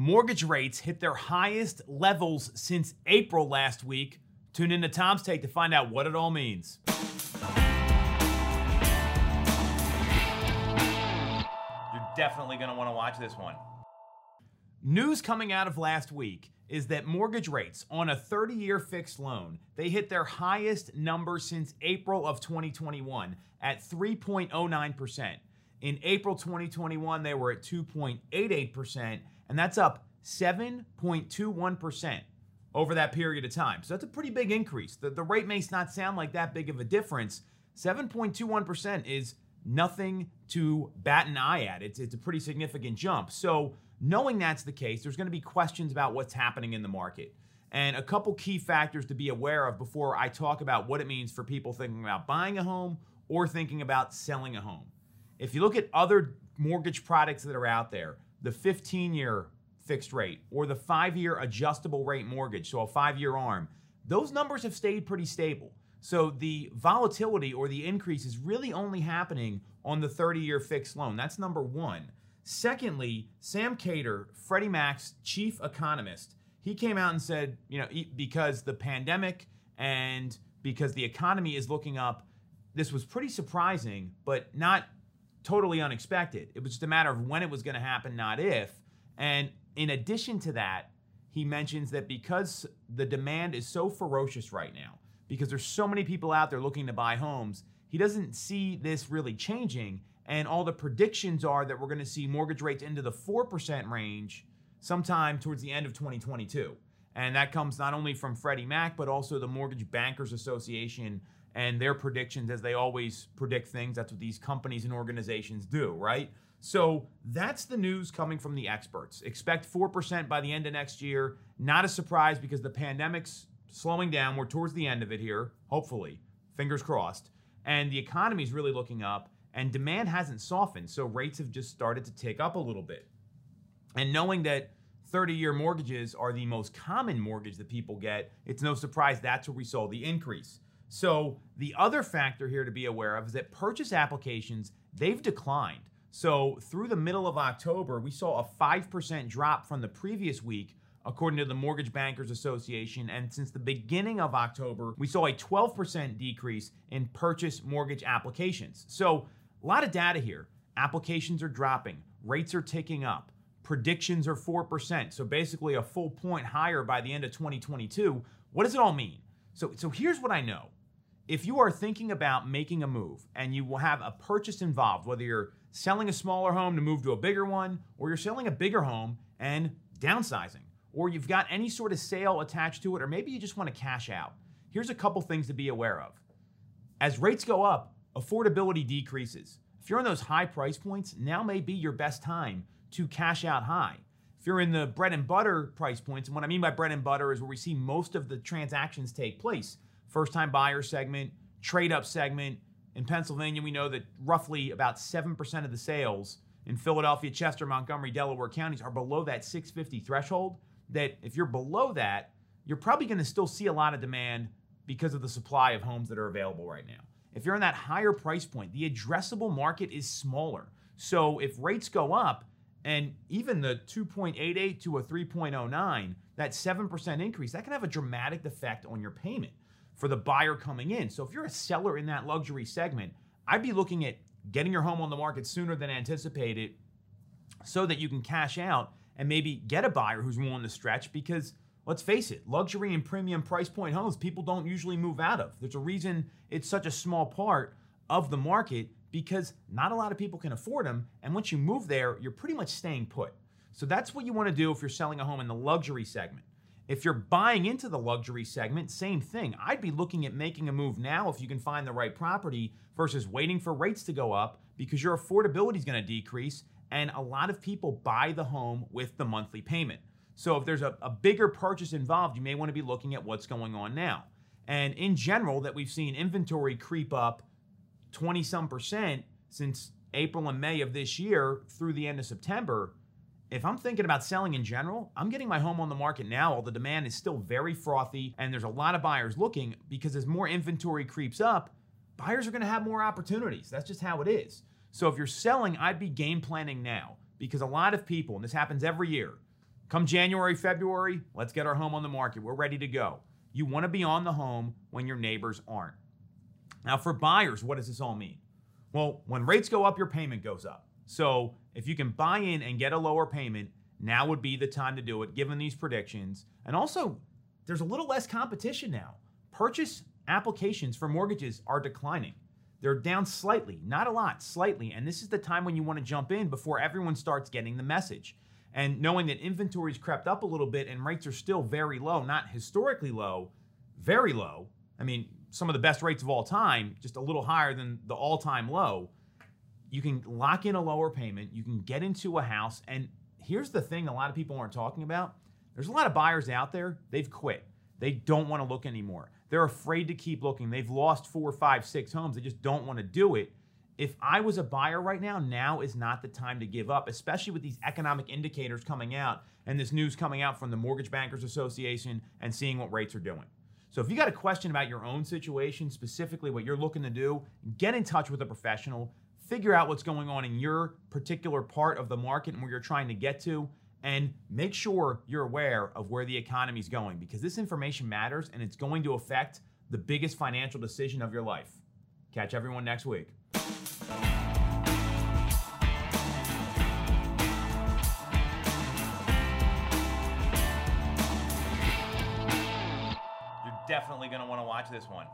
Mortgage rates hit their highest levels since April last week. Tune in to Tom's Take to find out what it all means. You're definitely going to want to watch this one. News coming out of last week is that mortgage rates on a 30-year fixed loan, they hit their highest number since April of 2021 at 3.09%. In April 2021, they were at 2.88%, and that's up 7.21% over that period of time. So that's a pretty big increase. The, the rate may not sound like that big of a difference. 7.21% is nothing to bat an eye at. It's, it's a pretty significant jump. So, knowing that's the case, there's going to be questions about what's happening in the market. And a couple key factors to be aware of before I talk about what it means for people thinking about buying a home or thinking about selling a home. If you look at other mortgage products that are out there, the 15 year fixed rate or the five year adjustable rate mortgage, so a five year ARM, those numbers have stayed pretty stable. So the volatility or the increase is really only happening on the 30 year fixed loan. That's number one. Secondly, Sam Khater, Freddie Mac's chief economist, he came out and said, you know, because the pandemic and because the economy is looking up, this was pretty surprising, but not totally unexpected. It was just a matter of when it was going to happen, not if. And in addition to that, he mentions that because the demand is so ferocious right now, because there's so many people out there looking to buy homes, he doesn't see this really changing. And all the predictions are that we're going to see mortgage rates into the 4% range sometime towards the end of 2022. And that comes not only from Freddie Mac, but also the Mortgage Bankers Association and their predictions, as they always predict things. That's what these companies and organizations do, right? So that's the news coming from the experts. Expect 4% by the end of next year. Not a surprise because the pandemic's slowing down. We're towards the end of it here, hopefully. Fingers crossed. And the economy's really looking up, and demand hasn't softened. So rates have just started to tick up a little bit. And knowing that 30 year mortgages are the most common mortgage that people get, it's no surprise that's where we saw the increase. So the other factor here to be aware of is that purchase applications, they've declined. So through the middle of October, we saw a 5% drop from the previous week according to the Mortgage Bankers Association. And since the beginning of October, we saw a 12% decrease in purchase mortgage applications. So, a lot of data here. Applications are dropping, rates are ticking up, predictions are 4%. So, basically, a full point higher by the end of 2022. What does it all mean? So, so here's what I know if you are thinking about making a move and you will have a purchase involved, whether you're selling a smaller home to move to a bigger one, or you're selling a bigger home and downsizing, or you've got any sort of sale attached to it, or maybe you just want to cash out, here's a couple things to be aware of. As rates go up, affordability decreases. If you're in those high price points, now may be your best time to cash out high. If you're in the bread and butter price points, and what I mean by bread and butter is where we see most of the transactions take place first time buyer segment, trade up segment. In Pennsylvania, we know that roughly about 7% of the sales in Philadelphia, Chester, Montgomery, Delaware counties are below that 650 threshold. That if you're below that, you're probably going to still see a lot of demand because of the supply of homes that are available right now. If you're in that higher price point, the addressable market is smaller. So if rates go up, and even the 2.88 to a 3.09, that 7% increase, that can have a dramatic effect on your payment for the buyer coming in. So if you're a seller in that luxury segment, I'd be looking at getting your home on the market sooner than anticipated so that you can cash out and maybe get a buyer who's willing to stretch because let's face it, luxury and premium price point homes people don't usually move out of. There's a reason it's such a small part of the market because not a lot of people can afford them. And once you move there, you're pretty much staying put. So that's what you want to do if you're selling a home in the luxury segment. If you're buying into the luxury segment, same thing. I'd be looking at making a move now if you can find the right property versus waiting for rates to go up because your affordability is going to decrease. And a lot of people buy the home with the monthly payment. So if there's a, a bigger purchase involved, you may want to be looking at what's going on now. And in general, that we've seen inventory creep up 20 some percent since April and May of this year through the end of September if I'm thinking about selling in general, I'm getting my home on the market now the demand is still very frothy and there's a lot of buyers looking because as more inventory creeps up, buyers are to have more opportunities. That's just how it is. So if you're selling, I'd be game planning now because a lot of people, and this happens every year, Come January, February, let's get our home on the market. We're ready to go. You want to be on the home when your neighbors aren't. Now, for buyers, what does this all mean? Well, when rates go up, your payment goes up. So if you can buy in and get a lower payment, now would be the time to do it, given these predictions. And also, there's a little less competition now. Purchase applications for mortgages are declining. They're down slightly, not a lot, slightly. And this is the time when you want to jump in before everyone starts getting the message. And knowing that inventory's crept up a little bit and rates are still very low, not historically low, very low. I mean, some of the best rates of all time, just a little higher than the all time low. You can lock in a lower payment, you can get into a house. And here's the thing a lot of people aren't talking about there's a lot of buyers out there, they've quit. They don't want to look anymore. They're afraid to keep looking. They've lost four, five, six homes. They just don't want to do it. If I was a buyer right now, now is not the time to give up, especially with these economic indicators coming out and this news coming out from the Mortgage Bankers Association and seeing what rates are doing. So if you got a question about your own situation, specifically what you're looking to do, get in touch with a professional, figure out what's going on in your particular part of the market and where you're trying to get to, and make sure you're aware of where the economy is going because this information matters and it's going to affect the biggest financial decision of your life. Catch everyone next week. You're definitely going to want to watch this one.